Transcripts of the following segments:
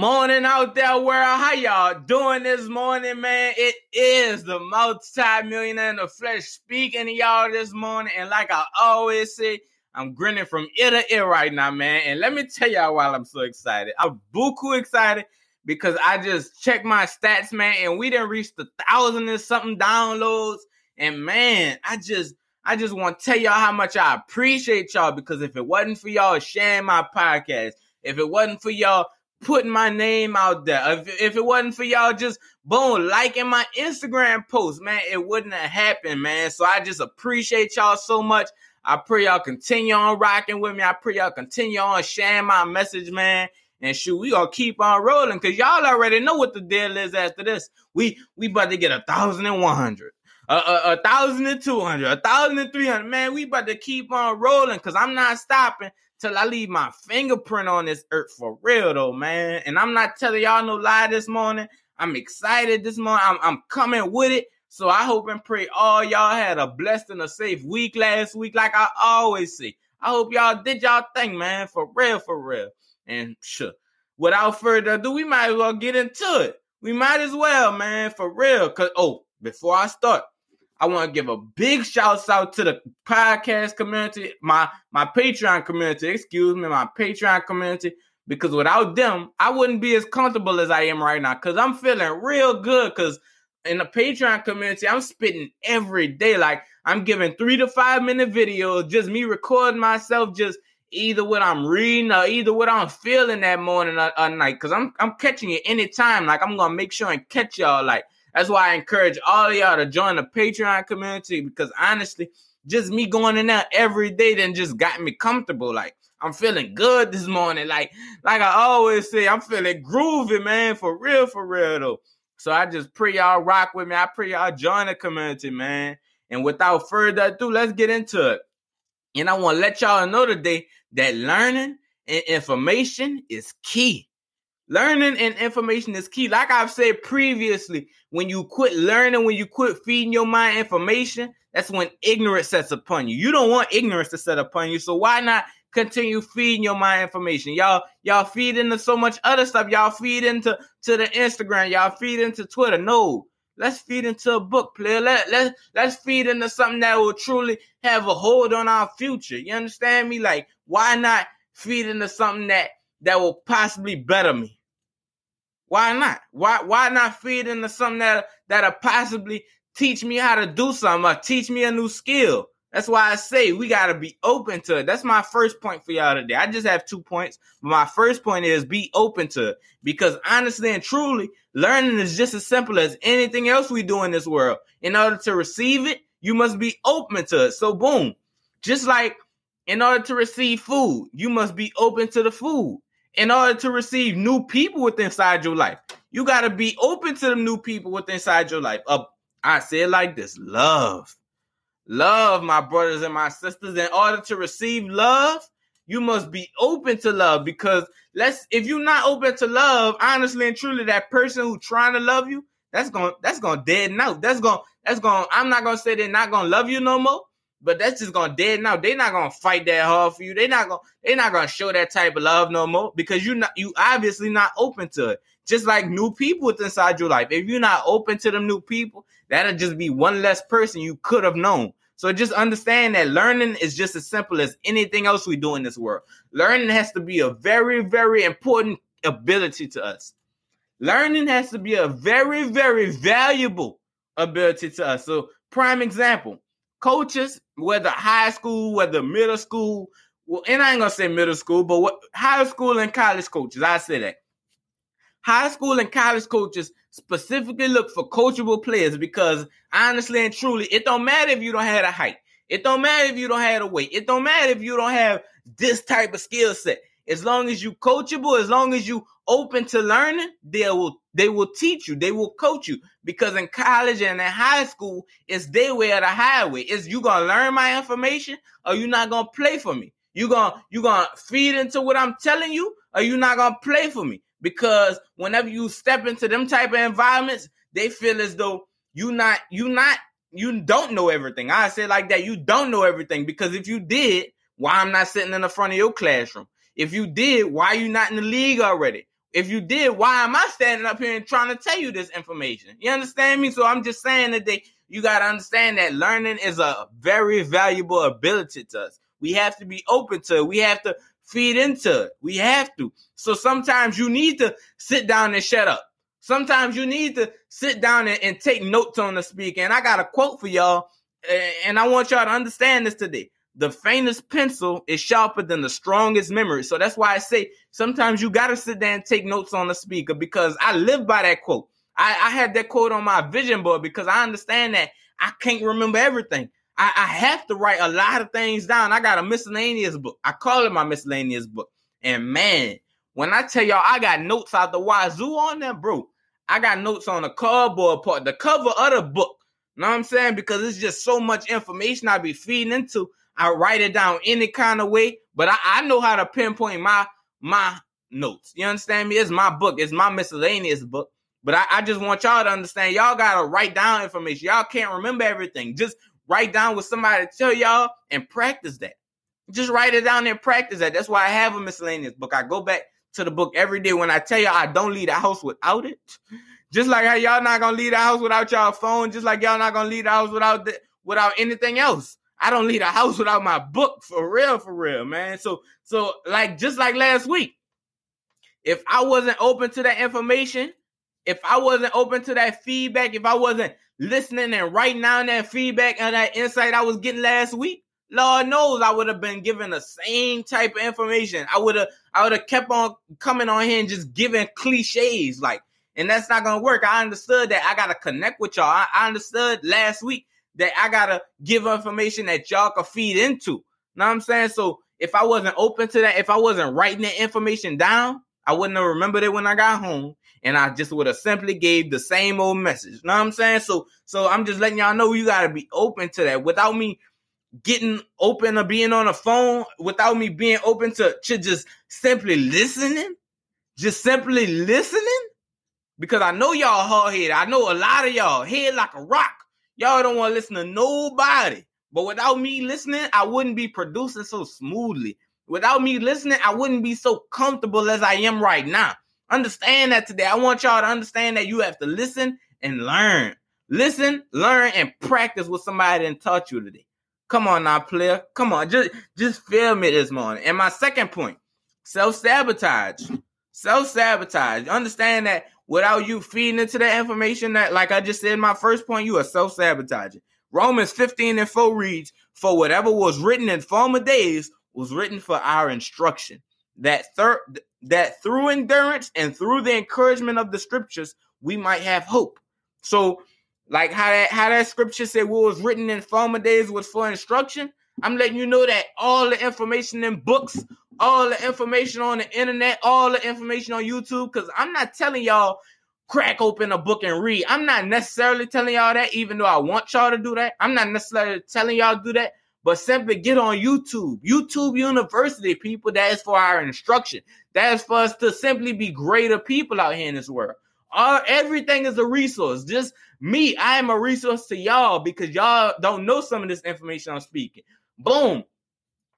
morning out there, world. How y'all doing this morning, man? It is the multi-millionaire in the flesh speaking to y'all this morning. And like I always say, I'm grinning from ear to ear right now, man. And let me tell y'all why I'm so excited. I'm buku excited because I just checked my stats, man, and we didn't reach the thousand and something downloads. And man, I just I just want to tell y'all how much I appreciate y'all because if it wasn't for y'all sharing my podcast, if it wasn't for y'all putting my name out there, if, if it wasn't for y'all just boom liking my Instagram post, man, it wouldn't have happened, man. So I just appreciate y'all so much. I pray y'all continue on rocking with me. I pray y'all continue on sharing my message, man. And shoot, we gonna keep on rolling because y'all already know what the deal is after this. We we about to get a thousand and one hundred. A, a, a thousand and two hundred, a thousand and three hundred. Man, we about to keep on rolling because I'm not stopping till I leave my fingerprint on this earth for real though, man. And I'm not telling y'all no lie this morning. I'm excited this morning. I'm, I'm coming with it. So I hope and pray all y'all had a blessed and a safe week last week, like I always say. I hope y'all did y'all thing, man, for real, for real. And sure, without further ado, we might as well get into it. We might as well, man, for real. Cause oh, before I start, I want to give a big shout out to the podcast community, my my Patreon community, excuse me, my Patreon community, because without them, I wouldn't be as comfortable as I am right now. Cause I'm feeling real good. Cause in the Patreon community, I'm spitting every day. Like I'm giving three to five minute videos, just me recording myself, just either what I'm reading or either what I'm feeling that morning or, or night. Cause I'm I'm catching it anytime. Like I'm gonna make sure and catch y'all. Like that's why I encourage all of y'all to join the Patreon community because honestly, just me going in there every day then just got me comfortable. Like I'm feeling good this morning. Like, like I always say, I'm feeling groovy, man. For real, for real though. So I just pray y'all rock with me. I pray y'all join the community, man. And without further ado, let's get into it. And I want to let y'all know today that learning and information is key. Learning and information is key. Like I've said previously, when you quit learning, when you quit feeding your mind information, that's when ignorance sets upon you. You don't want ignorance to set upon you. So why not continue feeding your mind information? Y'all, y'all feed into so much other stuff. Y'all feed into to the Instagram. Y'all feed into Twitter. No, let's feed into a book, player. Let let let's feed into something that will truly have a hold on our future. You understand me? Like, why not feed into something that that will possibly better me? Why not? Why why not feed into something that that'll possibly teach me how to do something or teach me a new skill? That's why I say we gotta be open to it. That's my first point for y'all today. I just have two points, my first point is be open to it. Because honestly and truly, learning is just as simple as anything else we do in this world. In order to receive it, you must be open to it. So boom. Just like in order to receive food, you must be open to the food in order to receive new people within inside your life. You got to be open to the new people within inside your life. Uh, I say it like this love. Love, my brothers and my sisters. In order to receive love, you must be open to love because let's if you're not open to love, honestly and truly, that person who trying to love you, that's gonna that's gonna deaden out. That's going that's going I'm not gonna say they're not gonna love you no more, but that's just gonna dead now. They're not gonna fight that hard for you. They're not gonna they're not gonna show that type of love no more because you not you obviously not open to it. Just like new people inside your life. If you're not open to them new people, that'll just be one less person you could have known. So just understand that learning is just as simple as anything else we do in this world. Learning has to be a very, very important ability to us. Learning has to be a very, very valuable ability to us. So, prime example coaches, whether high school, whether middle school, well, and I ain't gonna say middle school, but what high school and college coaches, I say that. High school and college coaches specifically look for coachable players because honestly and truly, it don't matter if you don't have a height. It don't matter if you don't have a weight. It don't matter if you don't have this type of skill set. As long as you coachable, as long as you open to learning, they will they will teach you, they will coach you. Because in college and in high school, it's their way or the highway. Is you gonna learn my information or you not gonna play for me? You gonna you gonna feed into what I'm telling you, or you not gonna play for me? Because whenever you step into them type of environments, they feel as though you not you not you don't know everything. I say like that, you don't know everything because if you did, why I'm not sitting in the front of your classroom? If you did, why you not in the league already? If you did, why am I standing up here and trying to tell you this information? You understand me? So I'm just saying that they, you got to understand that learning is a very valuable ability to us. We have to be open to it. We have to feed into it. We have to. So sometimes you need to sit down and shut up. Sometimes you need to sit down and, and take notes on the speaker. And I got a quote for y'all, and I want y'all to understand this today the faintest pencil is sharper than the strongest memory. So that's why I say sometimes you got to sit there and take notes on the speaker because I live by that quote. I, I had that quote on my vision board because I understand that I can't remember everything. I, I have to write a lot of things down. I got a miscellaneous book. I call it my miscellaneous book. And man, when I tell y'all I got notes out the wazoo on them, bro, I got notes on the cardboard part, the cover of the book. You know what I'm saying? Because it's just so much information I be feeding into I write it down any kind of way, but I, I know how to pinpoint my my notes. You understand me? It's my book. It's my miscellaneous book. But I, I just want y'all to understand. Y'all gotta write down information. Y'all can't remember everything. Just write down what somebody tell y'all and practice that. Just write it down and practice that. That's why I have a miscellaneous book. I go back to the book every day. When I tell y'all I don't leave the house without it, just like how y'all not gonna leave the house without y'all phone, just like y'all not gonna leave the house without the, without anything else. I don't leave the house without my book for real, for real, man. So, so like just like last week, if I wasn't open to that information, if I wasn't open to that feedback, if I wasn't listening and writing down that feedback and that insight I was getting last week, Lord knows I would have been given the same type of information. I would have, I would have kept on coming on here and just giving cliches, like, and that's not gonna work. I understood that I gotta connect with y'all. I, I understood last week that I gotta give information that y'all can feed into. Know what I'm saying? So if I wasn't open to that, if I wasn't writing that information down, I wouldn't have remembered it when I got home. And I just would have simply gave the same old message. Know what I'm saying? So so I'm just letting y'all know you gotta be open to that. Without me getting open or being on the phone, without me being open to, to just simply listening, just simply listening. Because I know y'all hard headed. I know a lot of y'all head like a rock. Y'all don't want to listen to nobody. But without me listening, I wouldn't be producing so smoothly. Without me listening, I wouldn't be so comfortable as I am right now. Understand that today. I want y'all to understand that you have to listen and learn. Listen, learn, and practice what somebody didn't taught you today. Come on now, player. Come on. Just just feel me this morning. And my second point, self-sabotage. Self-sabotage. Understand that without you feeding into that information that, like I just said in my first point, you are self sabotaging. Romans 15 and 4 reads, For whatever was written in former days was written for our instruction, that, thir- that through endurance and through the encouragement of the scriptures, we might have hope. So, like how that how that scripture said what was written in former days was for instruction. I'm letting you know that all the information in books, all the information on the internet, all the information on YouTube, because I'm not telling y'all crack open a book and read. I'm not necessarily telling y'all that, even though I want y'all to do that. I'm not necessarily telling y'all to do that, but simply get on YouTube. YouTube University, people, that is for our instruction. That is for us to simply be greater people out here in this world. Everything is a resource. Just me, I am a resource to y'all because y'all don't know some of this information I'm speaking. Boom.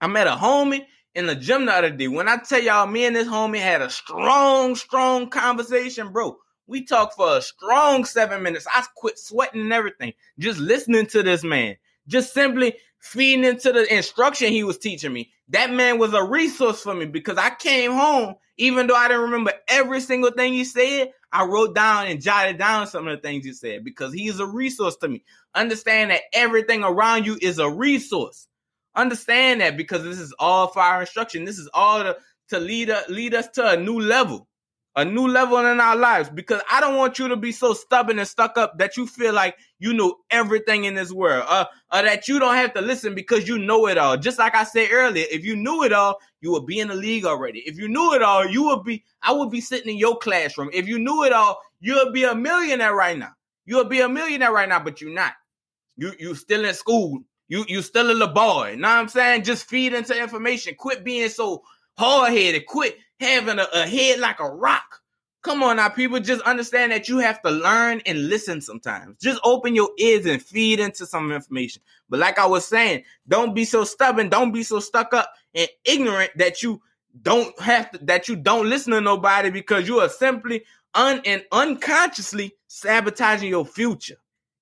I met a homie in the gym the other day. When I tell y'all, me and this homie had a strong, strong conversation, bro. We talked for a strong seven minutes. I quit sweating and everything, just listening to this man, just simply feeding into the instruction he was teaching me. That man was a resource for me because I came home, even though I didn't remember every single thing he said, I wrote down and jotted down some of the things he said because he is a resource to me. Understand that everything around you is a resource. Understand that because this is all our instruction. This is all to, to lead, uh, lead us to a new level, a new level in our lives. Because I don't want you to be so stubborn and stuck up that you feel like you know everything in this world, uh, or that you don't have to listen because you know it all. Just like I said earlier, if you knew it all, you would be in the league already. If you knew it all, you would be. I would be sitting in your classroom. If you knew it all, you would be a millionaire right now. You would be a millionaire right now, but you're not. You you still in school you you still a little boy. Know what I'm saying? Just feed into information. Quit being so hard headed. Quit having a, a head like a rock. Come on now, people. Just understand that you have to learn and listen sometimes. Just open your ears and feed into some information. But like I was saying, don't be so stubborn. Don't be so stuck up and ignorant that you don't have to that you don't listen to nobody because you are simply un and unconsciously sabotaging your future.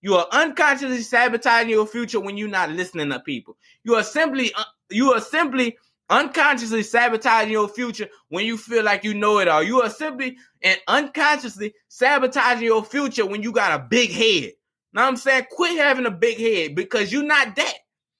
You are unconsciously sabotaging your future when you're not listening to people. You are simply uh, you are simply unconsciously sabotaging your future when you feel like you know it all. You are simply and unconsciously sabotaging your future when you got a big head. Now I'm saying quit having a big head because you're not that.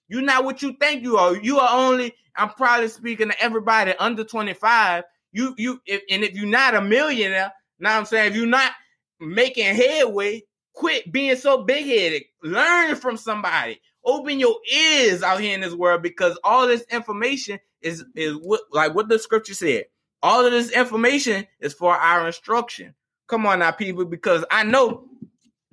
You're not what you think you are. You are only, I'm probably speaking to everybody under 25. You you if, and if you're not a millionaire, now I'm saying if you're not making headway, quit being so big headed. Learn from somebody. Open your ears out here in this world because all this information is is what like what the scripture said. All of this information is for our instruction. Come on now, people, because I know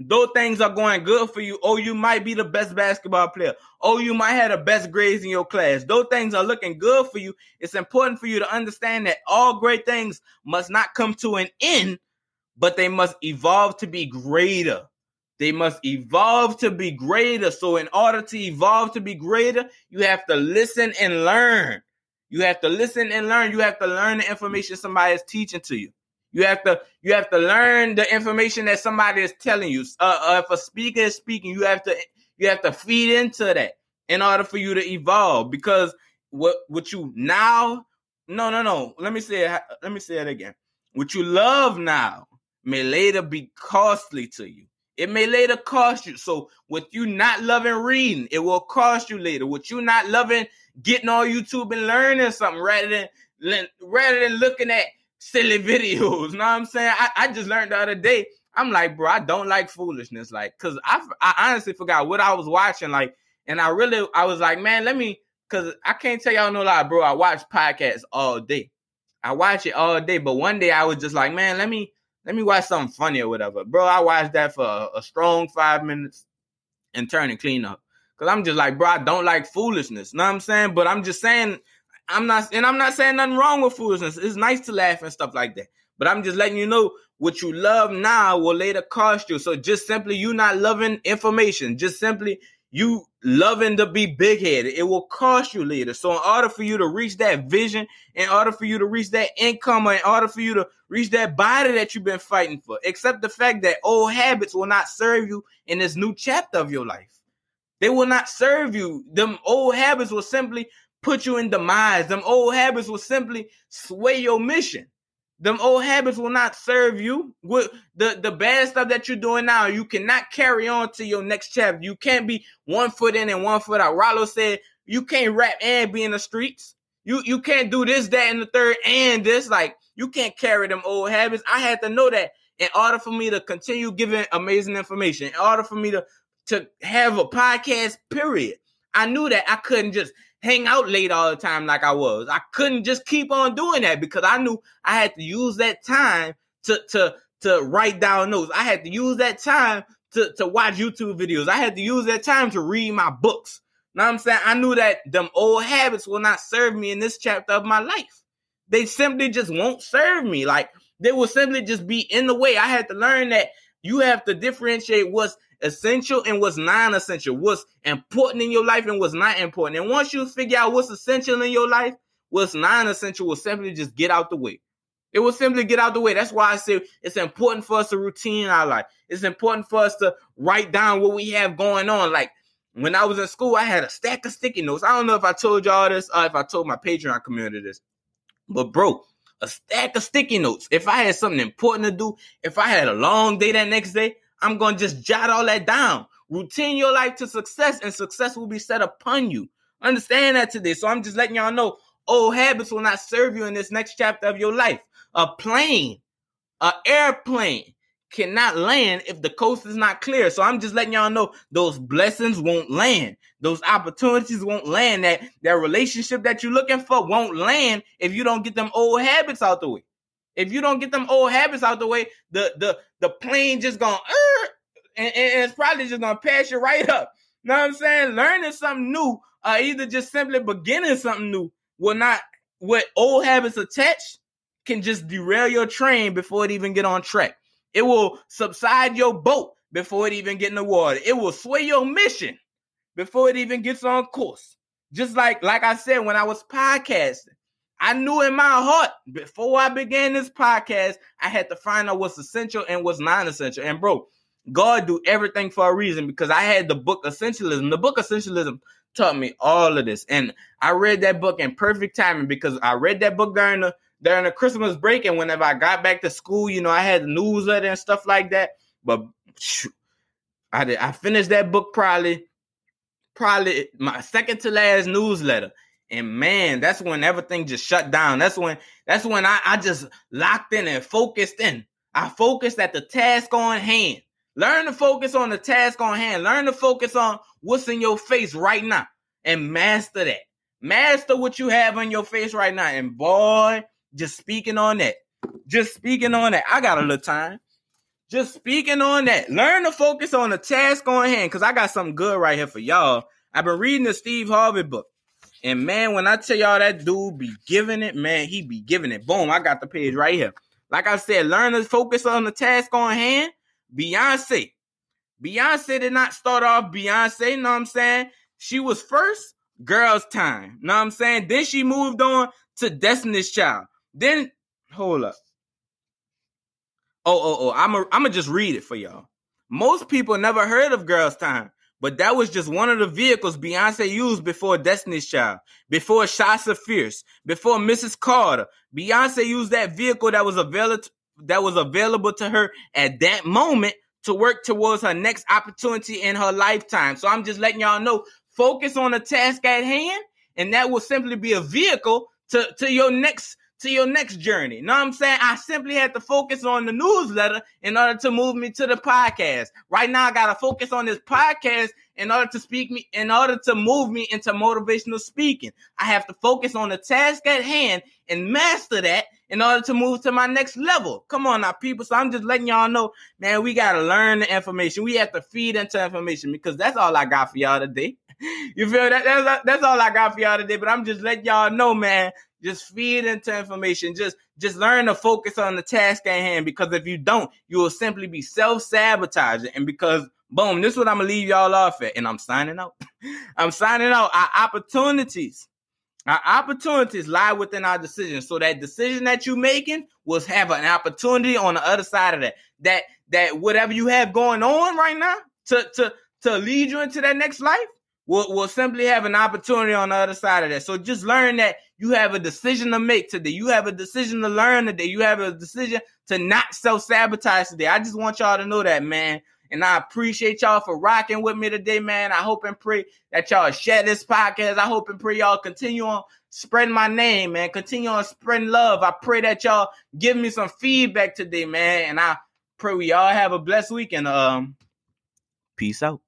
though things are going good for you, oh, you might be the best basketball player. Oh, you might have the best grades in your class. Though things are looking good for you, it's important for you to understand that all great things must not come to an end, but they must evolve to be greater. They must evolve to be greater. So, in order to evolve to be greater, you have to listen and learn. You have to listen and learn. You have to learn the information somebody is teaching to you. You have to you have to learn the information that somebody is telling you. Uh, uh, if a speaker is speaking, you have to you have to feed into that in order for you to evolve. Because what what you now no no no let me say it, let me say it again. What you love now may later be costly to you. It may later cost you. So with you not loving reading, it will cost you later. With you not loving getting on YouTube and learning something rather than rather than looking at silly videos. Know what I'm saying? I, I just learned the other day. I'm like, bro, I don't like foolishness. Like, cause I, I honestly forgot what I was watching. Like, and I really, I was like, man, let me, cause I can't tell y'all no lie, bro. I watch podcasts all day. I watch it all day. But one day I was just like, man, let me, let me watch something funny or whatever. Bro, I watched that for a, a strong five minutes and turn and clean up. Cause I'm just like, bro, I don't like foolishness. Know what I'm saying? But I'm just saying I'm not, and I'm not saying nothing wrong with foolishness. It's nice to laugh and stuff like that. But I'm just letting you know what you love now will later cost you. So just simply you not loving information, just simply you loving to be big headed, it will cost you later. So in order for you to reach that vision, in order for you to reach that income, in order for you to reach that body that you've been fighting for, accept the fact that old habits will not serve you in this new chapter of your life. They will not serve you. Them old habits will simply put you in demise. Them old habits will simply sway your mission. Them old habits will not serve you. With the, the bad stuff that you're doing now, you cannot carry on to your next chapter. You can't be one foot in and one foot out. Rollo said you can't rap and be in the streets. You you can't do this, that, and the third, and this. Like you can't carry them old habits. I had to know that in order for me to continue giving amazing information, in order for me to to have a podcast, period. I knew that I couldn't just hang out late all the time like I was. I couldn't just keep on doing that because I knew I had to use that time to to to write down notes. I had to use that time to to watch YouTube videos. I had to use that time to read my books. Know what I'm saying? I knew that them old habits will not serve me in this chapter of my life. They simply just won't serve me. Like they will simply just be in the way. I had to learn that you have to differentiate what's essential and what's non-essential, what's important in your life and what's not important. And once you figure out what's essential in your life, what's non-essential will simply just get out the way. It will simply get out the way. That's why I say it's important for us to routine our life. It's important for us to write down what we have going on. Like when I was in school, I had a stack of sticky notes. I don't know if I told y'all this or if I told my Patreon community this, but bro, a stack of sticky notes. If I had something important to do, if I had a long day that next day, I'm going to just jot all that down. Routine your life to success, and success will be set upon you. Understand that today. So I'm just letting y'all know old habits will not serve you in this next chapter of your life. A plane, an airplane cannot land if the coast is not clear. So I'm just letting y'all know those blessings won't land. Those opportunities won't land. That that relationship that you're looking for won't land if you don't get them old habits out the way. If you don't get them old habits out the way, the the the plane just gonna uh, and, and, it's probably just gonna pass you right up. You know what I'm saying? Learning something new, or either just simply beginning something new, will not what old habits attached can just derail your train before it even get on track. It will subside your boat before it even get in the water. It will sway your mission before it even gets on course. Just like like I said when I was podcasting, I knew in my heart before I began this podcast, I had to find out what's essential and what's non-essential. And bro, God do everything for a reason because I had the book Essentialism. The book Essentialism taught me all of this. And I read that book in perfect timing because I read that book during the during the Christmas break. And whenever I got back to school, you know, I had the newsletter and stuff like that. But I did I finished that book probably probably my second to last newsletter. And man, that's when everything just shut down. That's when that's when I, I just locked in and focused in. I focused at the task on hand. Learn to focus on the task on hand. Learn to focus on what's in your face right now and master that. Master what you have on your face right now. And boy, just speaking on that. Just speaking on that. I got a little time. Just speaking on that. Learn to focus on the task on hand because I got something good right here for y'all. I've been reading the Steve Harvey book. And man, when I tell y'all that dude be giving it, man, he be giving it. Boom, I got the page right here. Like I said, learn to focus on the task on hand Beyonce. Beyonce did not start off Beyonce, you know what I'm saying? She was first Girls Tyme, you know what I'm saying? Then she moved on to Destiny's Child. Then, hold up. Oh, oh, oh, I'm going I'm to just read it for y'all. Most people never heard of Girls Tyme, but that was just one of the vehicles Beyonce used before Destiny's Child, before Sasha Fierce, before Mrs. Carter. Beyonce used that vehicle that was available that was available to her at that moment to work towards her next opportunity in her lifetime. So I'm just letting y'all know, focus on the task at hand, and that will simply be a vehicle to, to your next to your next journey. Know what I'm saying? I simply had to focus on the newsletter in order to move me to the podcast. Right now, I gotta focus on this podcast in order to speak me, in order to move me into motivational speaking. I have to focus on the task at hand and master that in order to move to my next level. Come on now, people. So I'm just letting y'all know, man, we gotta learn the information. We have to feed into information because that's all I got for y'all today. You feel that? That's, that's all I got for y'all today. But I'm just letting y'all know, man. Just feed into information. Just just learn to focus on the task at hand. Because if you don't, you will simply be self sabotaging. And because boom, this is what I'm gonna leave y'all off at. And I'm signing out. I'm signing out. Our opportunities our opportunities lie within our decisions. So that decision that you're making will have an opportunity on the other side of that. That that whatever you have going on right now to to to lead you into that next life will will simply have an opportunity on the other side of that. So just learn that you have a decision to make today. You have a decision to learn today. You have a decision to not self sabotage today. I just want y'all to know that, man. And I appreciate y'all for rocking with me today, man. I hope and pray that y'all share this podcast. I hope and pray y'all continue on spreading my name, man. Continue on spreading love. I pray that y'all give me some feedback today, man. And I pray we all have a blessed week and um peace out.